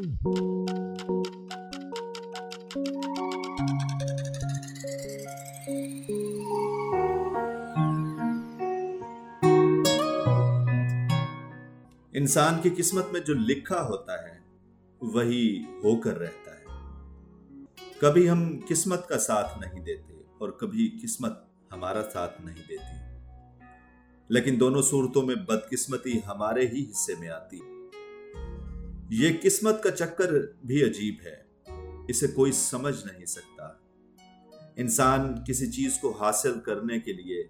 انسان کی قسمت میں جو لکھا ہوتا ہے، وہی ہو کر رہتا ہے۔ کبھی ہم قسمت کا ساتھ نہیں دیتے اور کبھی قسمت ہمارا ساتھ نہیں دیتی۔ لیکن دونوں صورتوں میں بدقسمتی ہمارے ہی حصے میں آتی۔ یہ قسمت کا چکر بھی عجیب ہے، اسے کوئی سمجھ نہیں سکتا۔ انسان کسی چیز کو حاصل کرنے کے لیے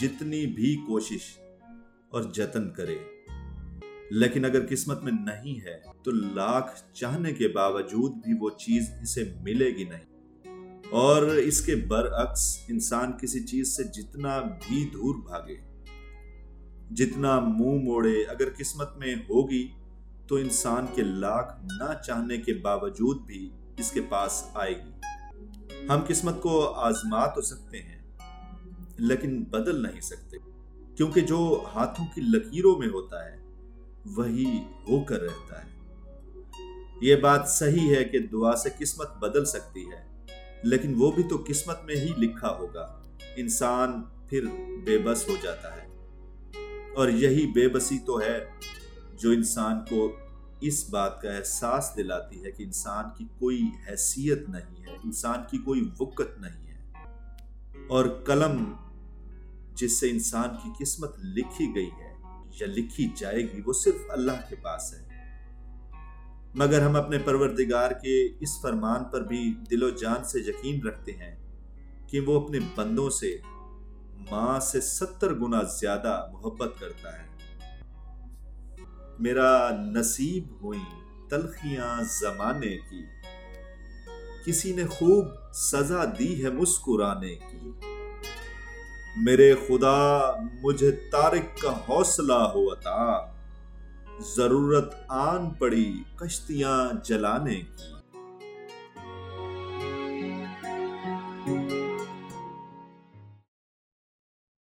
جتنی بھی کوشش اور جتن کرے، لیکن اگر قسمت میں نہیں ہے تو لاکھ چاہنے کے باوجود بھی وہ چیز اسے ملے گی نہیں۔ اور اس کے برعکس انسان کسی چیز سے جتنا بھی دور بھاگے، جتنا منہ موڑے اگر قسمت میں ہوگی تو انسان کے لاکھ نہ چاہنے کے باوجود بھی اس کے پاس آئے گی۔ ہم قسمت کو آزما تو سکتے ہیں، لیکن بدل نہیں سکتے، کیونکہ جو ہاتھوں کی لکیروں میں ہوتا ہے، وہی ہو کر رہتا ہے۔ یہ بات صحیح ہے کہ دعا سے قسمت بدل سکتی ہے، لیکن وہ بھی تو قسمت میں ہی لکھا ہوگا۔ انسان پھر بے بس ہو جاتا ہے۔ اور یہی بے بسی تو ہے جو انسان کو اس بات کا احساس دلاتی ہے کہ انسان کی کوئی حیثیت نہیں ہے، انسان کی کوئی وقت نہیں ہے۔ اور قلم جس سے انسان کی قسمت لکھی گئی ہے یا لکھی جائے گی، وہ صرف اللہ کے پاس ہے۔ مگر ہم اپنے پروردگار کے اس فرمان پر بھی دل و جان سے یقین رکھتے ہیں کہ وہ اپنے بندوں سے ماں سے ستر گنا زیادہ محبت کرتا ہے۔ میرا نصیب ہوئی تلخیاں زمانے کی۔ کسی نے خوب سزا دی ہے مسکرانے کی۔ میرے خدا، مجھے تارک کا حوصلہ ہوا تھا۔ ضرورت آن پڑی کشتیاں جلانے کی۔